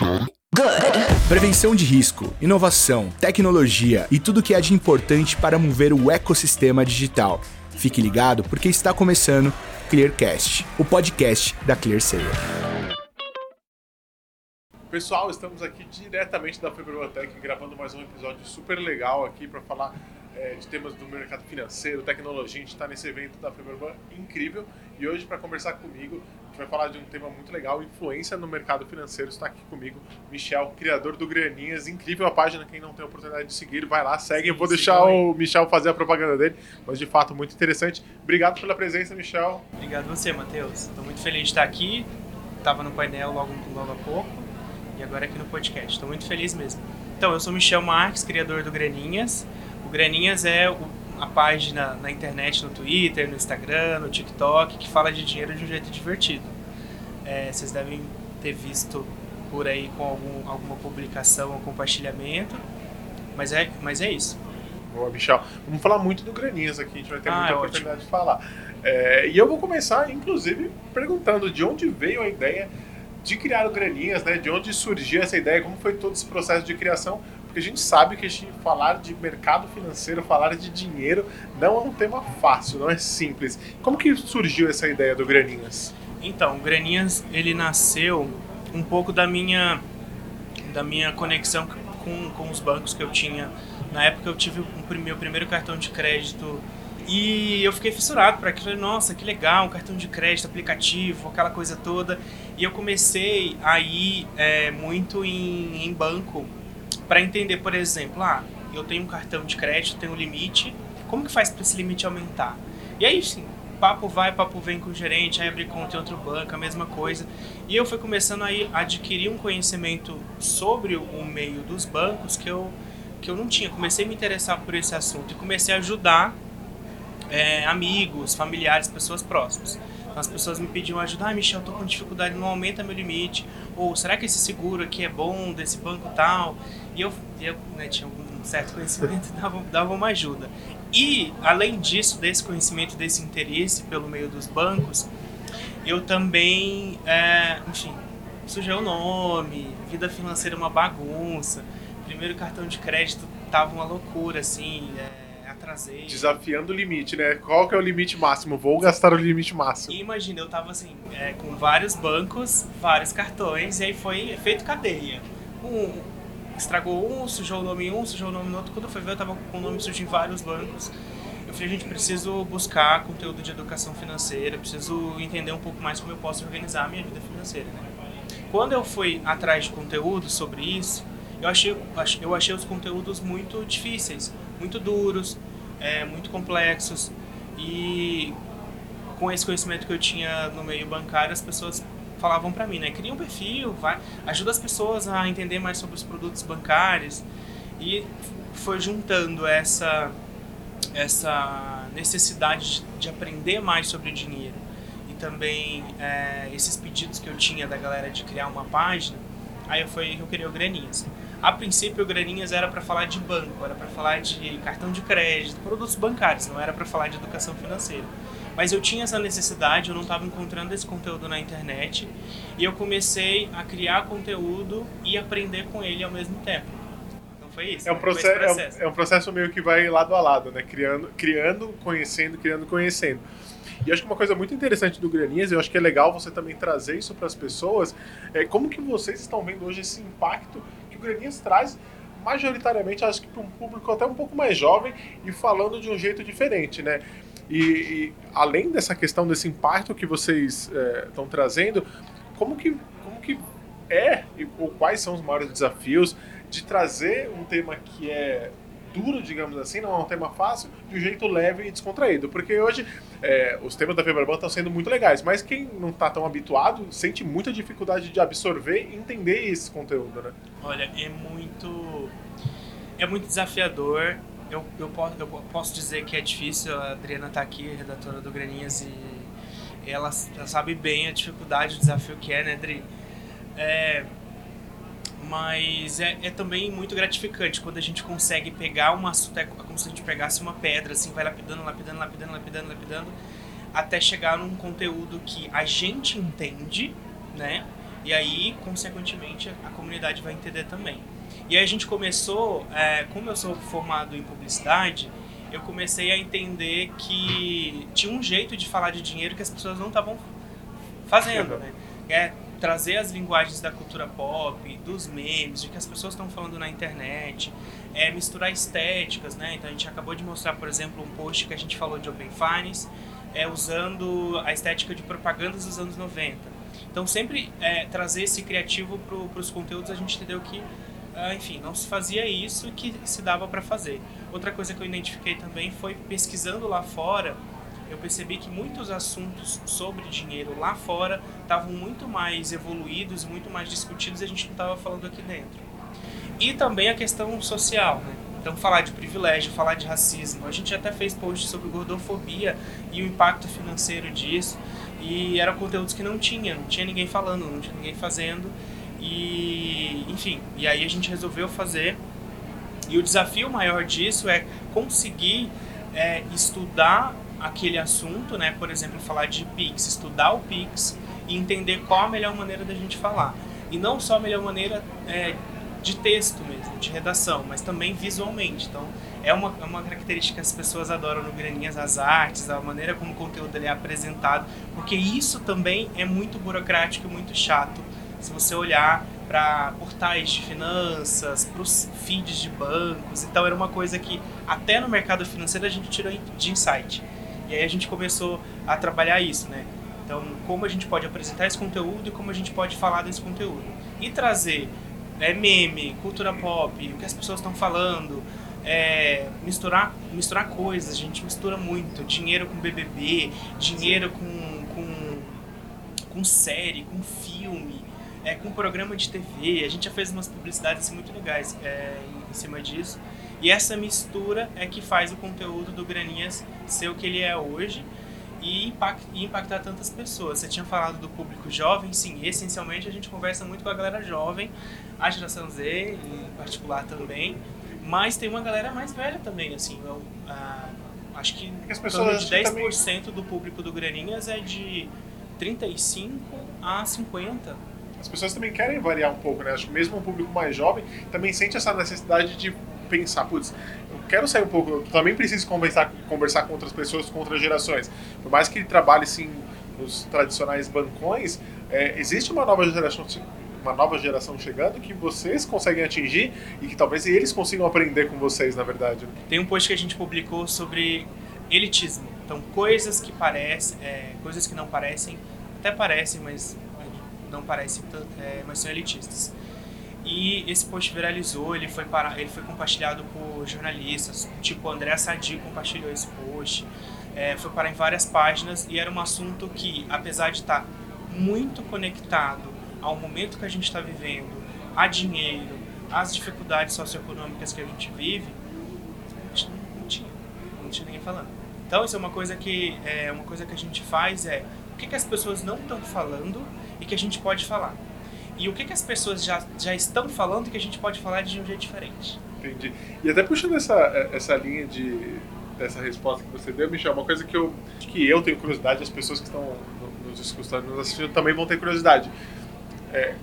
Good. Prevenção de risco, inovação, tecnologia e tudo que há de importante para mover o ecossistema digital. Fique ligado porque está começando Clearcast, o podcast da ClearSale. Pessoal, estamos aqui diretamente da Febrotec gravando mais um episódio super legal aqui para falar é, de temas do mercado financeiro, tecnologia. A gente está nesse evento da Feberban incrível e hoje para conversar comigo gente vai falar de um tema muito legal, influência no mercado financeiro. Está aqui comigo Michel, criador do Graninhas, incrível a página. Quem não tem a oportunidade de seguir, vai lá, segue. Eu vou deixar o Michel fazer a propaganda dele, mas de fato muito interessante. Obrigado pela presença, Michel. Obrigado você, Matheus. Estou muito feliz de estar aqui. Estava no painel logo, logo há pouco e agora aqui no podcast. Estou muito feliz mesmo. Então, eu sou Michel Marques, criador do Graninhas. Graninhas é o, a página na internet, no Twitter, no Instagram, no TikTok, que fala de dinheiro de um jeito divertido. É, vocês devem ter visto por aí com algum, alguma publicação ou compartilhamento, mas é, mas é isso. Boa, Michel. Vamos falar muito do Graninhas aqui, a gente vai ter ah, muita é oportunidade ótimo. de falar. É, e eu vou começar, inclusive, perguntando de onde veio a ideia de criar o Graninhas, né? De onde surgiu essa ideia, como foi todo esse processo de criação, porque a gente sabe que a gente falar de mercado financeiro, falar de dinheiro, não é um tema fácil, não é simples. Como que surgiu essa ideia do Graninhas? Então, o Graninhas, ele nasceu um pouco da minha, da minha conexão com, com os bancos que eu tinha. Na época eu tive o meu primeiro cartão de crédito e eu fiquei fissurado para aquilo. Nossa, que legal, um cartão de crédito, aplicativo, aquela coisa toda. E eu comecei a ir é, muito em, em banco para entender, por exemplo, ah, eu tenho um cartão de crédito, tenho um limite, como que faz para esse limite aumentar? E aí, sim, papo vai, papo vem com o gerente, aí abrir conta em outro banco, a mesma coisa. E eu fui começando aí a adquirir um conhecimento sobre o meio dos bancos que eu, que eu não tinha. Comecei a me interessar por esse assunto e comecei a ajudar é, amigos, familiares, pessoas próximas. Então as pessoas me pediam ajuda, ah, Michel, tô com dificuldade, não aumenta meu limite. Ou será que esse seguro aqui é bom, desse banco tal? E eu, eu né, tinha um certo conhecimento dava, dava uma ajuda. E, além disso, desse conhecimento, desse interesse pelo meio dos bancos, eu também, é, enfim, sujei o nome, vida financeira é uma bagunça, primeiro cartão de crédito tava uma loucura, assim, é, atrasei. Desafiando o limite, né? Qual que é o limite máximo? Vou gastar o limite máximo. E imagina, eu tava assim, é, com vários bancos, vários cartões, e aí foi feito cadeia. Um, estragou um, sujou o nome em um, sujou o nome no outro. Quando eu fui ver, eu tava com o nome sujo em vários bancos. Eu falei, gente, preciso buscar conteúdo de educação financeira, preciso entender um pouco mais como eu posso organizar a minha vida financeira, né? Quando eu fui atrás de conteúdo sobre isso, eu achei, eu achei os conteúdos muito difíceis, muito duros, é, muito complexos. E com esse conhecimento que eu tinha no meio bancário, as pessoas falavam para mim, né? Cria um perfil, vai, ajuda as pessoas a entender mais sobre os produtos bancários e foi juntando essa essa necessidade de aprender mais sobre dinheiro e também é, esses pedidos que eu tinha da galera de criar uma página, aí foi eu criei o Graninhas. A princípio o Graninhas era para falar de banco, era para falar de cartão de crédito, produtos bancários, não era para falar de educação financeira. Mas eu tinha essa necessidade, eu não estava encontrando esse conteúdo na internet e eu comecei a criar conteúdo e aprender com ele ao mesmo tempo. Então foi isso. É um, processo, processo. É, um, é um processo meio que vai lado a lado, né? Criando, criando, conhecendo, criando, conhecendo. E acho que uma coisa muito interessante do Graninhas, eu acho que é legal você também trazer isso para as pessoas, é como que vocês estão vendo hoje esse impacto que o Graninhas traz majoritariamente, acho que para um público até um pouco mais jovem e falando de um jeito diferente, né? E, e além dessa questão desse impacto que vocês estão é, trazendo, como que, como que é ou quais são os maiores desafios de trazer um tema que é duro, digamos assim, não é um tema fácil, de um jeito leve e descontraído. Porque hoje é, os temas da Febraban estão sendo muito legais, mas quem não está tão habituado sente muita dificuldade de absorver e entender esse conteúdo, né? Olha, é muito é muito desafiador eu, eu, posso, eu posso dizer que é difícil. A Adriana está aqui, redatora do Graninhas, e ela, ela, sabe bem a dificuldade, o desafio que é, né, Adri? É, mas é, é, também muito gratificante quando a gente consegue pegar uma é como se a gente pegasse uma pedra assim vai lapidando lapidando lapidando lapidando lapidando até chegar num conteúdo que a gente entende né E aí, consequentemente, a comunidade vai entender também. E aí a gente começou, é, como eu sou formado em publicidade, eu comecei a entender que tinha um jeito de falar de dinheiro que as pessoas não estavam fazendo, né? É trazer as linguagens da cultura pop, dos memes, de que as pessoas estão falando na internet, é misturar estéticas, né? Então a gente acabou de mostrar, por exemplo, um post que a gente falou de Open Finance, é usando a estética de propagandas dos anos 90. Então sempre é, trazer esse criativo para os conteúdos, a gente entendeu que enfim, não se fazia isso que se dava para fazer. Outra coisa que eu identifiquei também foi pesquisando lá fora, eu percebi que muitos assuntos sobre dinheiro lá fora estavam muito mais evoluídos, muito mais discutidos e a gente não estava falando aqui dentro. E também a questão social, né? Então, falar de privilégio, falar de racismo. A gente até fez post sobre gordofobia e o impacto financeiro disso. E eram conteúdos que não tinha, não tinha ninguém falando, não tinha ninguém fazendo. E, enfim, e aí a gente resolveu fazer. E o desafio maior disso é conseguir é, estudar aquele assunto, né? Por exemplo, falar de Pix, estudar o Pix e entender qual a melhor maneira da gente falar. E não só a melhor maneira é, de texto mesmo, de redação, mas também visualmente. Então, é uma, é uma característica que as pessoas adoram no Graninhas, as artes, a maneira como o conteúdo é apresentado, porque isso também é muito burocrático e muito chato se você olhar para portais de finanças, para os feeds de bancos, então era uma coisa que até no mercado financeiro a gente tirou de insight. E aí a gente começou a trabalhar isso, né? Então, como a gente pode apresentar esse conteúdo e como a gente pode falar desse conteúdo. E trazer é, meme, cultura pop, o que as pessoas estão falando, é, misturar, misturar coisas, a gente mistura muito. Dinheiro com BBB, dinheiro com, com, com série, com filme é, com programa de TV. A gente já fez umas publicidades muito legais é, em cima disso. E essa mistura é que faz o conteúdo do Graninhas ser o que ele é hoje e, impact, e impactar tantas pessoas. Você tinha falado do público jovem, sim, essencialmente a gente conversa muito com a galera jovem, a geração Z em particular também, mas tem uma galera mais velha também, assim, eu, acho que, as pessoas de 10% também... do público do Graninhas é de 35 a 50 as pessoas também querem variar um pouco, né? Acho que mesmo o público mais jovem também sente essa necessidade de pensar, putz, eu quero sair um pouco, eu também preciso conversar, conversar com outras pessoas, com outras gerações. Por mais que ele trabalhe, sim, nos tradicionais bancões, é, existe uma nova geração uma nova geração chegando que vocês conseguem atingir e que talvez eles consigam aprender com vocês, na verdade. Né? Tem um post que a gente publicou sobre elitismo. Então, coisas que parecem, é, coisas que não parecem, até parecem, mas não parecem, é, mas são elitistas. E esse post viralizou, ele foi, para, ele foi compartilhado por jornalistas, tipo André Sadi compartilhou esse post, é, foi parar em várias páginas e era um assunto que, apesar de estar muito conectado ao momento que a gente está vivendo, a dinheiro, às dificuldades socioeconômicas que a gente vive, a gente não tinha, não tinha ninguém falando. Então isso é uma coisa que é uma coisa que a gente faz é o que, que as pessoas não estão falando e que a gente pode falar. E o que, que as pessoas já, já estão falando e que a gente pode falar de um jeito diferente. Entendi. E até puxando essa, essa linha de, dessa resposta que você deu, Michel, uma coisa que eu, que eu tenho curiosidade, as pessoas que estão nos escutando, nos assistindo também vão ter curiosidade. É,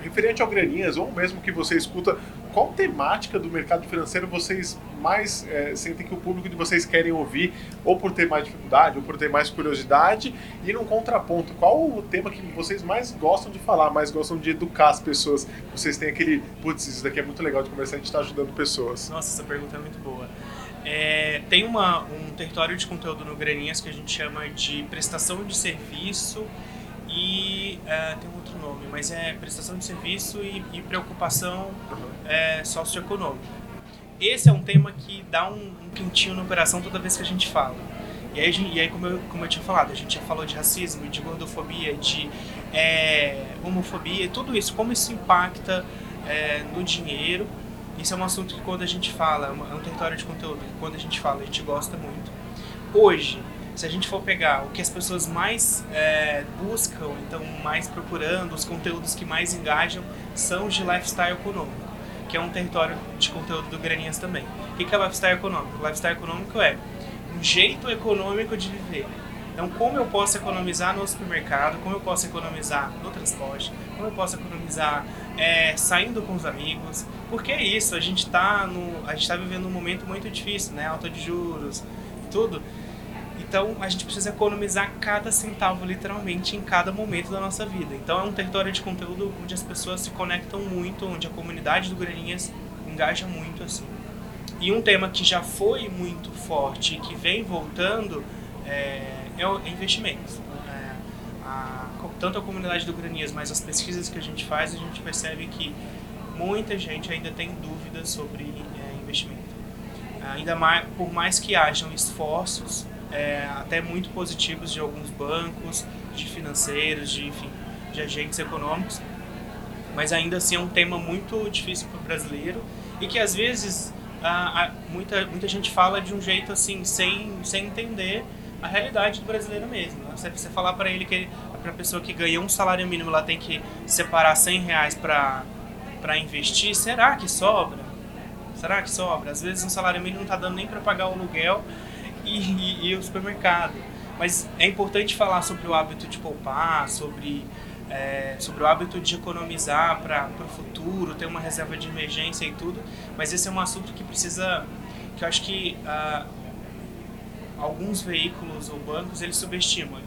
referente ao Graninhas, ou mesmo que você escuta, qual temática do mercado financeiro vocês mais é, sentem que o público de vocês querem ouvir, ou por ter mais dificuldade, ou por ter mais curiosidade? E num contraponto, qual o tema que vocês mais gostam de falar, mais gostam de educar as pessoas? Vocês têm aquele, putz, isso daqui é muito legal de conversar, a gente está ajudando pessoas. Nossa, essa pergunta é muito boa. É, tem uma, um território de conteúdo no Graninhas que a gente chama de prestação de serviço e é, tem um outro nome, mas é prestação de serviço e, e preocupação é, socioeconômica. Esse é um tema que dá um, um quentinho na operação toda vez que a gente fala. E aí, e aí como, eu, como eu tinha falado, a gente já falou de racismo, de gordofobia, de é, homofobia, tudo isso, como isso impacta é, no dinheiro. Isso é um assunto que quando a gente fala, é, é um território de conteúdo, que quando a gente fala, a gente gosta muito. Hoje, se a gente for pegar o que as pessoas mais é, buscam, então mais procurando, os conteúdos que mais engajam, são de lifestyle econômico, que é um território de conteúdo do Graninhas também. O que é lifestyle econômico? Lifestyle econômico é um jeito econômico de viver. Então, como eu posso economizar no supermercado, como eu posso economizar no transporte, como eu posso economizar é, saindo com os amigos, porque é isso, a gente está tá vivendo um momento muito difícil, né? Alta de juros, tudo. Então a gente precisa economizar cada centavo, literalmente, em cada momento da nossa vida. Então é um território de conteúdo onde as pessoas se conectam muito, onde a comunidade do Graninhas engaja muito assim. E um tema que já foi muito forte que vem voltando é, é investimentos. É, a, tanto a comunidade do Granias, mas as pesquisas que a gente faz, a gente percebe que muita gente ainda tem dúvidas sobre é, investimento. Ainda mais, por mais que hajam esforços é, até muito positivos de alguns bancos, de financeiros, de, enfim, de agentes econômicos, mas ainda assim é um tema muito difícil para o brasileiro e que às vezes a, a, muita, muita gente fala de um jeito assim, sem, sem entender a realidade do brasileiro mesmo. Né? Você, você falar para ele que para a pessoa que ganha um salário mínimo ela tem que separar 100 reais para investir, será que sobra? Será que sobra? Às vezes um salário mínimo não está dando nem para pagar o aluguel e, e, e o supermercado. Mas é importante falar sobre o hábito de poupar, sobre, é, sobre o hábito de economizar para o futuro, ter uma reserva de emergência e tudo. Mas esse é um assunto que precisa, que eu acho que ah, alguns veículos ou bancos eles subestimam.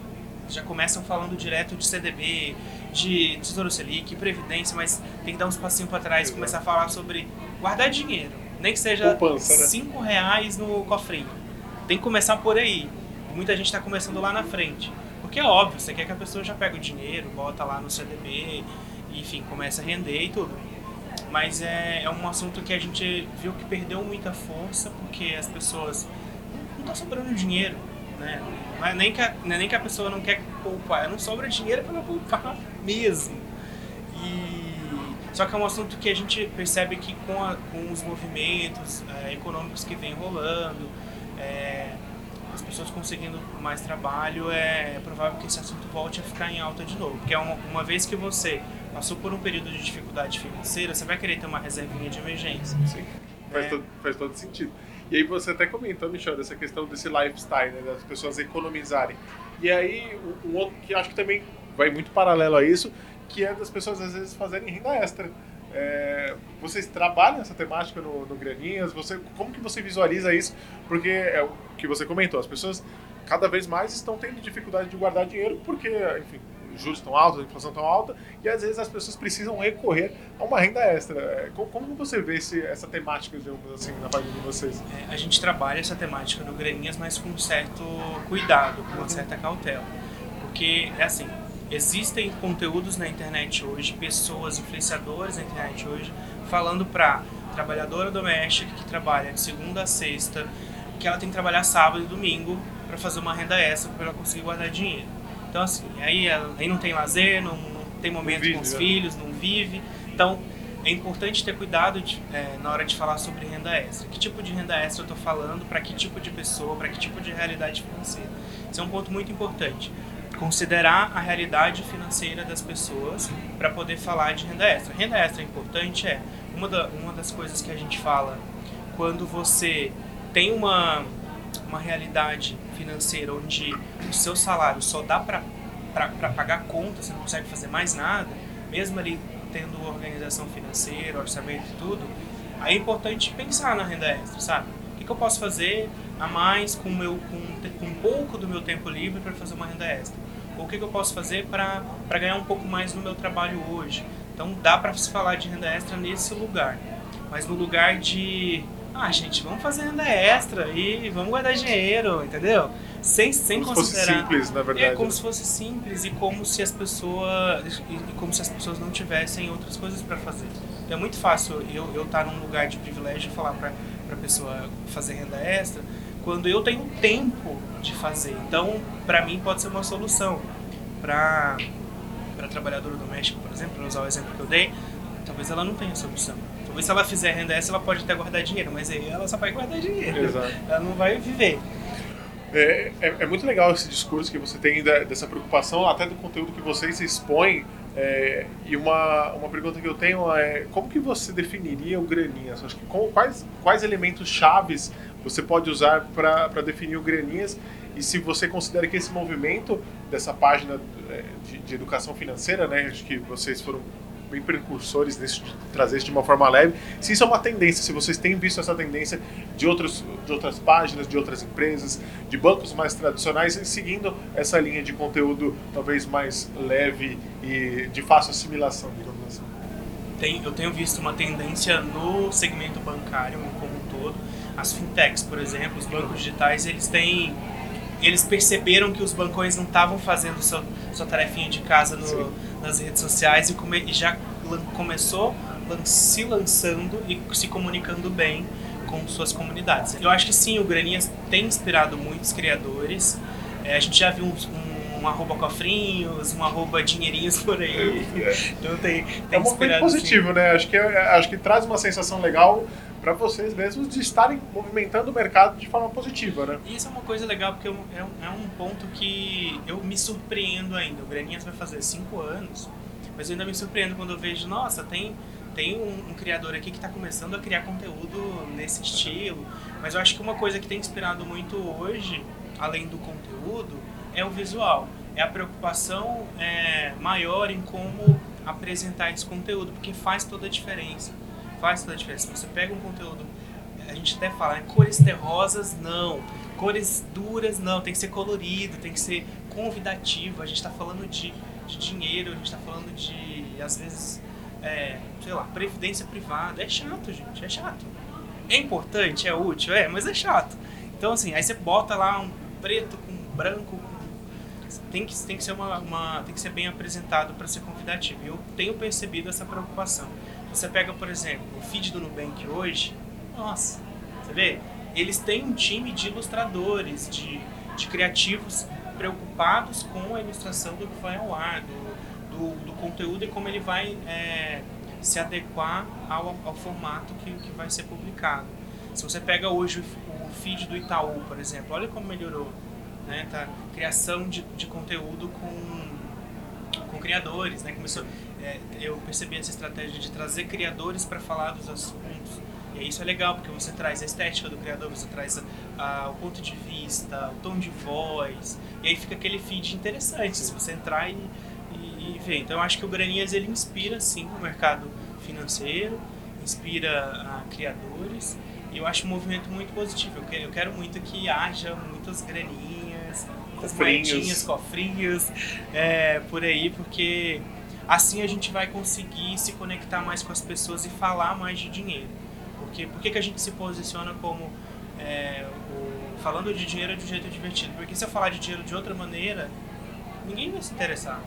Já começam falando direto de CDB, de Tesouro Selic, Previdência, mas tem que dar uns passinhos para trás e começar a falar sobre guardar dinheiro. Nem que seja 5 né? reais no cofrinho tem que começar por aí. Muita gente está começando lá na frente. Porque é óbvio, você quer que a pessoa já pegue o dinheiro, bota lá no CDB, enfim, começa a render e tudo. Mas é, é um assunto que a gente viu que perdeu muita força porque as pessoas não tá sobrando dinheiro, né? Não é nem que a, é nem que a pessoa não quer poupar, não sobra dinheiro para poupar mesmo. E só que é um assunto que a gente percebe que com, a, com os movimentos é, econômicos que vem rolando, é, pessoas conseguindo mais trabalho, é, é, provável que esse assunto volte a ficar em alta de novo. Porque é uma, uma vez que você passou por um período de dificuldade financeira, você vai querer ter uma reservinha de emergência. Sim, faz, é. todo, faz todo sentido. E aí você até comentou, Michel, dessa questão desse lifestyle, né, das pessoas economizarem. E aí, um outro que acho que também vai muito paralelo a isso, que é das pessoas às vezes fazerem renda extra. É, vocês trabalham essa temática no, no Graninhas? Você, como que você visualiza isso? Porque é o que você comentou, as pessoas cada vez mais estão tendo dificuldade de guardar dinheiro porque, enfim, os juros estão altos, a inflação tão alta, e às vezes as pessoas precisam recorrer a uma renda extra. É, como, como você vê esse, essa temática, digamos assim, na parte de vocês? É, a gente trabalha essa temática no Graninhas, mas com um certo cuidado, com uma uhum. certa cautela. Porque, é assim, Existem conteúdos na internet hoje, pessoas, influenciadores na internet hoje, falando para trabalhadora doméstica que trabalha de segunda a sexta, que ela tem que trabalhar sábado e domingo para fazer uma renda extra para ela conseguir guardar dinheiro. Então, assim, aí, aí não tem lazer, não, não tem momento vive, com os né? filhos, não vive. Então, é importante ter cuidado de, é, na hora de falar sobre renda extra. Que tipo de renda extra eu estou falando, para que tipo de pessoa, para que tipo de realidade financeira. Isso é um ponto muito importante considerar a realidade financeira das pessoas para poder falar de renda extra. Renda extra é importante é uma, da, uma das coisas que a gente fala quando você tem uma, uma realidade financeira onde o seu salário só dá para pagar conta, você não consegue fazer mais nada, mesmo ali tendo organização financeira, orçamento e tudo, aí é importante pensar na renda extra, sabe? O que, que eu posso fazer a mais com, meu, com, com um pouco do meu tempo livre para fazer uma renda extra? O que, que eu posso fazer para ganhar um pouco mais no meu trabalho hoje? Então dá para se falar de renda extra nesse lugar. Mas no lugar de, ah, gente, vamos fazer renda extra e vamos guardar dinheiro, entendeu? Sem, sem como considerar. Se fosse simples, na verdade. É como se fosse simples e como se as pessoas e como se as pessoas não tivessem outras coisas para fazer. Então é muito fácil eu eu estar num lugar de privilégio e falar para para pessoa fazer renda extra, quando eu tenho tempo de fazer. Então, para mim, pode ser uma solução. Para para trabalhadora doméstica, por exemplo, para usar o exemplo que eu dei, talvez ela não tenha solução. Talvez se ela fizer renda extra, ela pode até guardar dinheiro, mas aí ela só vai guardar dinheiro. Exato. Ela não vai viver. É, é, é, muito legal esse discurso que você tem da, dessa preocupação, até do conteúdo que vocês expõem. É, e uma, uma pergunta que eu tenho é como que você definiria o Graninhas? Acho que com, quais, quais elementos chaves você pode usar para definir o Graninhas e se você considera que esse movimento dessa página é, de, de educação financeira, né, acho que vocês foram bem precursores nisso de trazer isso de uma forma leve. Se isso é uma tendência, se vocês têm visto essa tendência de, outros, de outras páginas, de outras empresas, de bancos mais tradicionais, seguindo essa linha de conteúdo talvez mais leve e de fácil assimilação, digamos assim. Tem, eu tenho visto uma tendência no segmento bancário como um todo. As fintechs, por exemplo, os bancos digitais, eles têm eles perceberam que os bancões não estavam fazendo sua, sua tarefinha de casa no, nas redes sociais e, come, e já começou se lançando e se comunicando bem com suas comunidades. Eu acho que sim, o Graninhas tem inspirado muitos criadores. É, a gente já viu um, um arroba cofrinhos, um arroba dinheirinhos por aí. É, é. Então tem, tem é um movimento positivo, sim. né? Acho que, é, acho que traz uma sensação legal para vocês mesmos de estarem movimentando o mercado de forma positiva, né? Isso é uma coisa legal, porque é um, é um ponto que eu me surpreendo ainda. O Graninhas vai fazer cinco anos, mas eu ainda me surpreendo quando eu vejo, nossa, tem, tem um, um criador aqui que está começando a criar conteúdo nesse estilo. Mas eu acho que uma coisa que tem inspirado muito hoje, além do conteúdo, é o visual. É a preocupação é, maior em como apresentar esse conteúdo, porque faz toda a diferença faz toda a diferença. Você pega um conteúdo, a gente até fala, né, cores terrosas, não. Cores duras, não. Tem que ser colorido, tem que ser convidativo. A gente está falando de, de dinheiro, a gente está falando de, às vezes, é, sei lá, previdência privada. É chato, gente, é chato. É importante, é útil, é, mas é chato. Então, assim, aí você bota lá um preto com branco, tem que, tem que ser uma, uma tem que ser bem apresentado para ser convidativo. Eu tenho percebido essa preocupação. Você pega, por exemplo, o feed do Nubank hoje, nossa, você vê? Eles têm um time de ilustradores, de, de criativos preocupados com a ilustração do que vai ao ar, do, do, do conteúdo e como ele vai é, se adequar ao, ao formato que, que vai ser publicado. Se você pega hoje o, o feed do Itaú, por exemplo, olha como melhorou. Né? Tá? Criação de, de conteúdo com, com criadores, né? Começou, é, eu percebi essa estratégia de trazer criadores para falar dos assuntos. E isso é legal, porque você traz a estética do criador, você traz a, a, o ponto de vista, o tom de voz, e aí fica aquele feed interessante, se você entrar e, e, e ver. Então eu acho que o Granias ele inspira sim o mercado financeiro, inspira a, criadores, e eu acho um movimento muito positivo. Eu quero, eu quero muito que haja muitas graninhas, muitas moedinhas, cofrinhos, é, por aí, porque Assim a gente vai conseguir se conectar mais com as pessoas e falar mais de dinheiro. Porque por que a gente se posiciona como é, o, falando de dinheiro de um jeito divertido? Porque se eu falar de dinheiro de outra maneira, ninguém vai se interessar.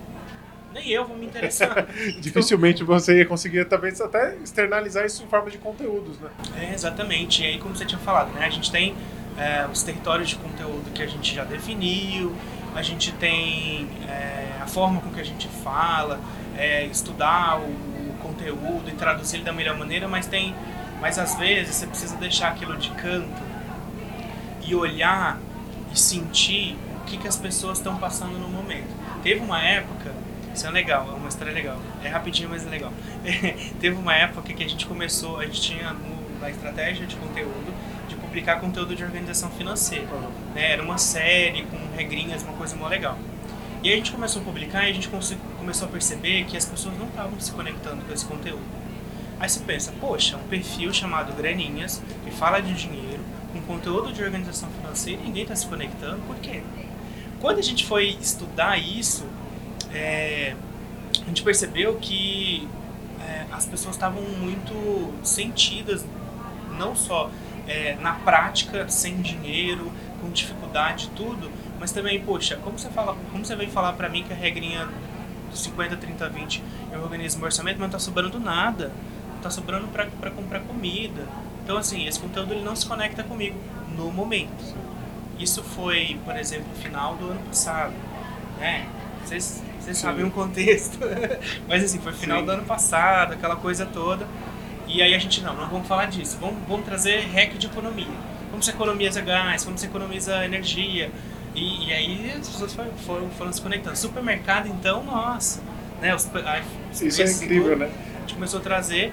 Nem eu vou me interessar. Dificilmente você ia conseguir talvez até externalizar isso em forma de conteúdos, né? É, exatamente. E aí, como você tinha falado, né? A gente tem é, os territórios de conteúdo que a gente já definiu, a gente tem é, a forma com que a gente fala, é, estudar o, o, conteúdo e traduzir da melhor maneira, mas tem, mas às vezes você precisa deixar aquilo de canto e olhar e sentir o que, que as pessoas estão passando no momento. Teve uma época, isso é legal, é uma história legal, é rapidinho, mas é legal. Teve uma época que a gente começou, a gente tinha na estratégia de conteúdo de publicar conteúdo de organização financeira. Né? Era uma série com regrinhas, uma coisa muito legal. E a gente começou a publicar e a gente começou a perceber que as pessoas não estavam se conectando com esse conteúdo. Aí você pensa, poxa, um perfil chamado Graninhas, que fala de dinheiro, com conteúdo de organização financeira, ninguém está se conectando, por quê? Quando a gente foi estudar isso, é, a gente percebeu que é, as pessoas estavam muito sentidas, não só é, na prática, sem dinheiro, com dificuldade, tudo, mas também, poxa, como você, fala, como você vem falar para mim que a regrinha dos 50, 30, 20 eu organizo meu orçamento, mas não tá sobrando nada. Não tá sobrando para comprar comida. Então, assim, esse conteúdo ele não se conecta comigo no momento. Isso foi, por exemplo, no final do ano passado. Né? Vocês, vocês sabem o contexto. mas, assim, foi final Sim. do ano passado, aquela coisa toda. E aí a gente, não, não vamos falar disso. Vamos, vamos trazer hack de economia. Como você economiza gás, como você economiza energia, e, e aí as pessoas foram, foram, foram, se conectando. Supermercado, então, nossa. Né, os, Isso é incrível, né? A gente começou a trazer.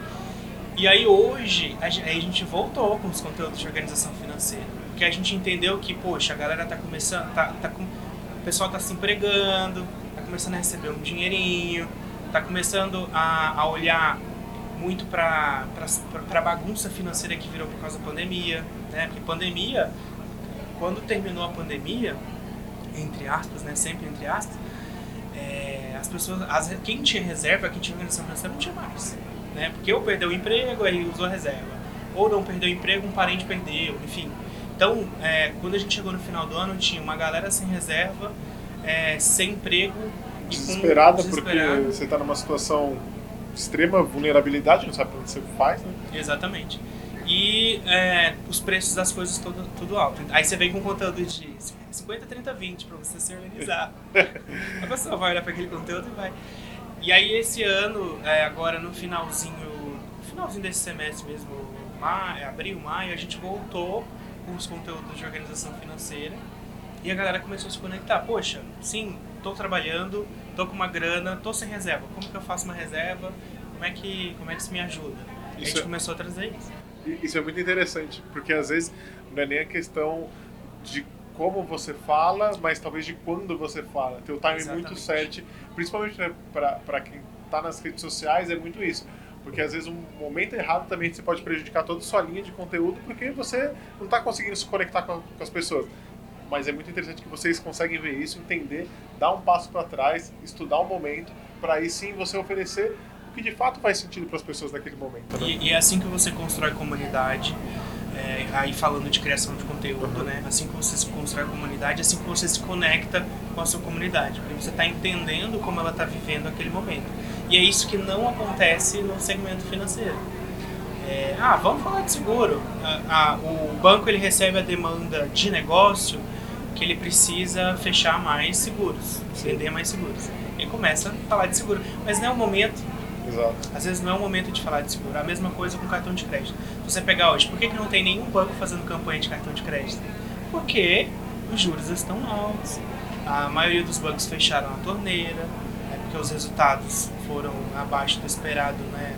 E aí hoje a a gente voltou com os conteúdos de organização financeira. Porque a gente entendeu que, poxa, a galera tá começando, tá, tá com, o pessoal tá se empregando, tá começando a receber um dinheirinho, tá começando a, a olhar muito para a bagunça financeira que virou por causa da pandemia, né? Porque pandemia, quando terminou a pandemia, entre aspas, né? Sempre entre aspas, é, as pessoas, as, quem tinha reserva, quem tinha organização financeira não tinha mais, né? Porque ou perdeu o emprego, aí usou reserva, ou não perdeu o emprego, um parente perdeu, enfim. Então, é, quando a gente chegou no final do ano, tinha uma galera sem reserva, é, sem emprego desesperada, porque você está numa situação de extrema vulnerabilidade, não sabe o que você faz, né? Exatamente. E é, os preços das coisas tudo, tudo alto. Aí você vem com conteúdo de 50, 30, 20 para você se organizar. a pessoa vai olhar para aquele conteúdo e vai. E aí esse ano, é, agora no finalzinho, finalzinho desse semestre mesmo, maio, abril, maio, a gente voltou com os conteúdos de organização financeira e a galera começou a se conectar. Poxa, sim, estou trabalhando, estou com uma grana, estou sem reserva. Como que eu faço uma reserva? Como é que, como é que isso me ajuda? Isso a gente é... começou a trazer isso. Isso é muito interessante, porque às vezes não é nem a questão de como você fala, mas talvez de quando você fala. Ter o time Exatamente. muito certo, principalmente né, para quem está nas redes sociais, é muito isso. Porque às vezes um momento errado também você pode prejudicar toda a sua linha de conteúdo porque você não está conseguindo se conectar com, com as pessoas mas é muito interessante que vocês conseguem ver isso, entender, dar um passo para trás, estudar o um momento, para aí sim você oferecer o que de fato faz sentido para as pessoas naquele momento. Né? E, e, é assim que você constrói comunidade, é, aí falando de criação de conteúdo, uhum. né? Assim que você se constrói comunidade, assim que você se conecta com a sua comunidade, porque você está entendendo como ela está vivendo aquele momento. E é isso que não acontece no segmento financeiro. É, ah, vamos falar de seguro. Ah, ah, o banco ele recebe a demanda de negócio que ele precisa fechar mais seguros, vender mais seguros. Ele começa a falar de seguro, mas não é o momento. Exato. Às vezes não é o momento de falar de seguro. A mesma coisa com cartão de crédito. Se você pegar hoje, por que, que não tem nenhum banco fazendo campanha de cartão de crédito? Porque os juros estão altos. A maioria dos bancos fecharam a torneira, né, porque os resultados foram abaixo do esperado né,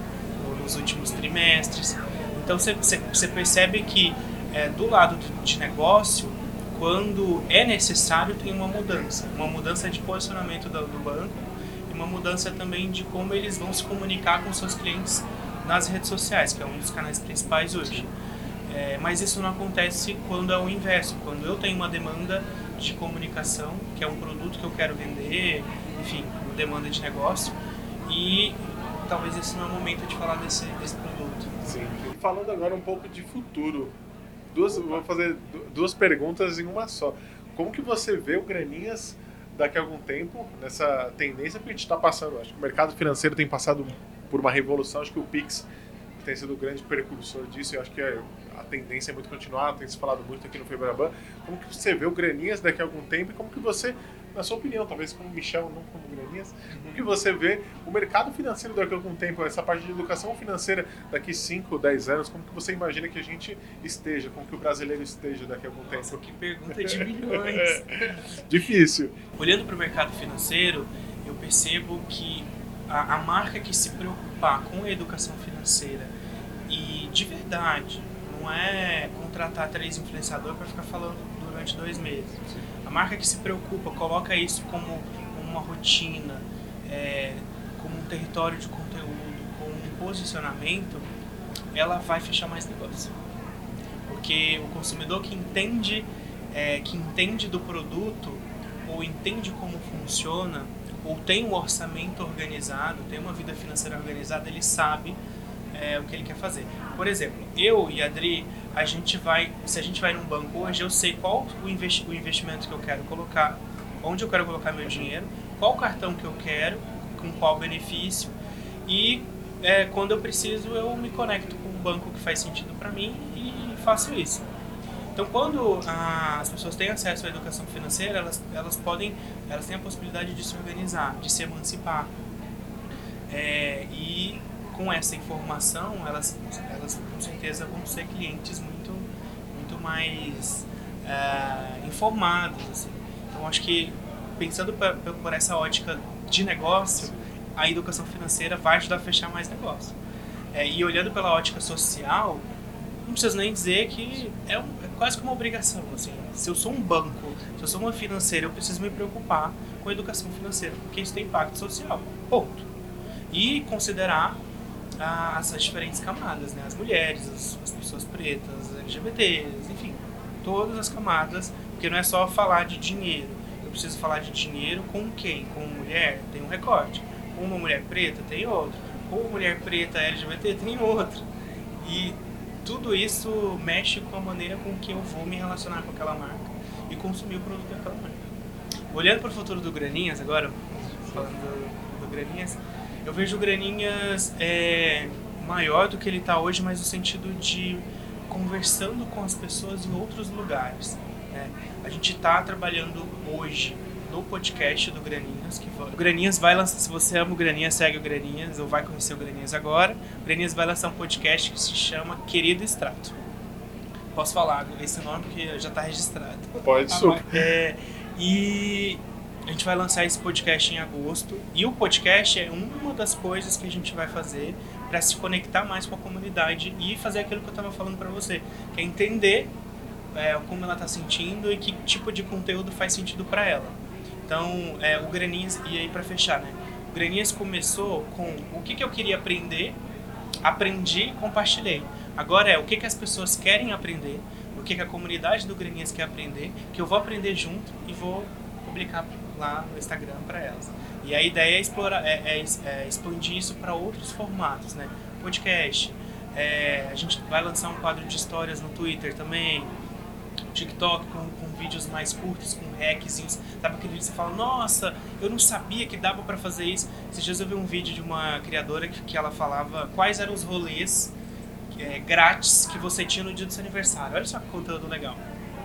nos últimos trimestres. Então você, percebe que é, do lado de negócio quando é necessário, tem uma mudança. Uma mudança de posicionamento do, do banco uma mudança também de como eles vão se comunicar com seus clientes nas redes sociais, que é um dos canais principais hoje. É, mas isso não acontece quando é o inverso, quando eu tenho uma demanda de comunicação, que é um produto que eu quero vender, enfim, demanda de negócio, e talvez esse não é o momento de falar desse, desse produto. Sim. Falando agora um pouco de futuro, duas, vou fazer duas perguntas em uma só. Como que você vê o Graninhas daqui a algum tempo nessa tendência que a gente está passando? Acho que o mercado financeiro tem passado por uma revolução. Acho que o Pix tem sido o grande precursor disso. Eu acho que a tendência é muito continuada. Tem se falado muito aqui no Febraban. Como que você vê o Graninhas daqui a algum tempo e como que você na sua opinião, talvez como Michel, não como Granias, o que você vê o mercado financeiro daqui a algum tempo, essa parte de educação financeira daqui 5, 10 anos, como que você imagina que a gente esteja, como que o brasileiro esteja daqui a algum tempo? Nossa, que pergunta de milhões. Difícil. Olhando para o mercado financeiro, eu percebo que a, a marca que se preocupar com a educação financeira e de verdade, não é contratar três influenciadores para ficar falando durante dois meses. Sim marca que se preocupa, coloca isso como uma rotina, é, como um território de conteúdo, como um posicionamento, ela vai fechar mais negócio. Porque o consumidor que entende, é, que entende do produto, ou entende como funciona, ou tem um orçamento organizado, tem uma vida financeira organizada, ele sabe é, o que ele quer fazer. Por exemplo, eu e Adri, a gente vai, se a gente vai num banco hoje, eu sei qual o, investi o investimento que eu quero colocar, onde eu quero colocar meu dinheiro, qual o cartão que eu quero, com qual benefício e é, quando eu preciso eu me conecto com um banco que faz sentido para mim e faço isso. Então, quando ah, as pessoas têm acesso à educação financeira, elas, elas podem, elas têm a possibilidade de se organizar, de se emancipar. É, e com essa informação, elas, elas com certeza vão ser clientes muito, muito mais uh, informados. Assim. Então, acho que pensando por, por essa ótica de negócio, a educação financeira vai ajudar a fechar mais negócio. É, e olhando pela ótica social, não preciso nem dizer que é, um, é quase que uma obrigação. Assim, se eu sou um banco, se eu sou uma financeira, eu preciso me preocupar com a educação financeira, porque isso tem impacto social. Ponto. E considerar as, as diferentes camadas, né? As mulheres, as, as pessoas pretas, LGBTs, enfim, todas as camadas, porque não é só falar de dinheiro. Eu preciso falar de dinheiro com quem? Com mulher? Tem um recorte. Com uma mulher preta? Tem outro. Com mulher preta LGBT? Tem outro. E tudo isso mexe com a maneira com que eu vou me relacionar com aquela marca e consumir o produto daquela marca. Olhando para o futuro do Graninhas agora, falando do, do Graninhas, eu vejo o Graninhas é, maior do que ele está hoje, mas no sentido de conversando com as pessoas em outros lugares. Né? A gente está trabalhando hoje no podcast do Graninhas. Que o Graninhas vai lançar, se você ama o Graninhas, segue o Graninhas ou vai conhecer o Graninhas agora. O Graninhas vai lançar um podcast que se chama Querido Extrato. Posso falar esse nome porque já está registrado. Pode, super. É, e a gente vai lançar esse podcast em agosto. E o podcast é uma das coisas que a gente vai fazer para se conectar mais com a comunidade e fazer aquilo que eu estava falando para você, que é entender é, como ela está sentindo e que tipo de conteúdo faz sentido para ela. Então, é, o Graninhas, e aí para fechar, né? O Graninhas começou com o que, que eu queria aprender, aprendi e compartilhei. Agora é o que, que as pessoas querem aprender, o que, que a comunidade do Graninhas quer aprender, que eu vou aprender junto e vou publicar lá no Instagram para elas. E a ideia é, explorar, é, é, é expandir isso para outros formatos, né? Podcast, é, a gente vai lançar um quadro de histórias no Twitter também, TikTok com, com vídeos mais curtos, com hackzinhos. Sabe aquele vídeo que você fala, nossa, eu não sabia que dava para fazer isso. Esses dias eu vi um vídeo de uma criadora que, que ela falava quais eram os rolês é, grátis que você tinha no dia do seu aniversário. Olha só que conteúdo legal.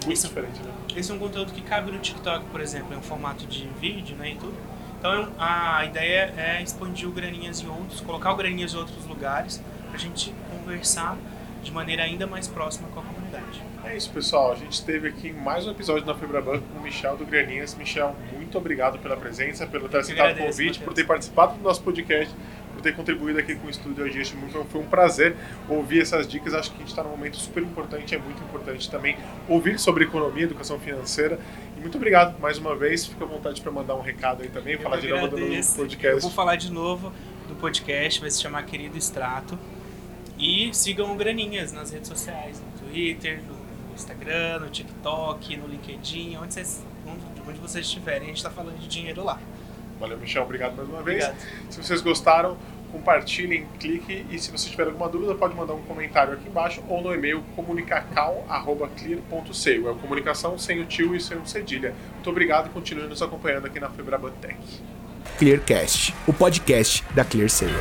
Muito esse, diferente, né? Esse é um conteúdo que cabe no TikTok, por exemplo, é um formato de vídeo, né, e tudo. Então a ideia é expandir o Graninhas em outros, colocar o Graninhas em outros lugares, pra gente conversar de maneira ainda mais próxima com a comunidade. É isso, pessoal. A gente esteve aqui mais um episódio da Febraban com o Michel do Graninhas. Michel, muito obrigado pela presença, pelo ter aceitado o convite, Mateus. por ter participado do nosso podcast, por ter contribuído aqui com o Estúdio Agente. Foi um prazer ouvir essas dicas. Acho que a gente está num momento super importante. É muito importante também ouvir sobre economia, educação financeira. E muito obrigado mais uma vez. Fica à vontade para mandar um recado aí também, Eu falar de novo do podcast. Eu vou falar de novo do podcast, vai se chamar Querido Extrato. E sigam o Graninhas nas redes sociais, no Twitter, no Instagram, no TikTok, no LinkedIn, onde vocês, onde vocês estiverem, a gente está falando de dinheiro lá. Valeu, Michel. Obrigado mais uma vez. Obrigado. Se vocês gostaram, compartilhem, clique e se você tiver alguma dúvida, pode mandar um comentário aqui embaixo ou no e-mail comunicacal.clear.co. É comunicação sem o tio e sem o cedilha. Muito obrigado e continue nos acompanhando aqui na Febrabantec. Clearcast, o podcast da ClearSale.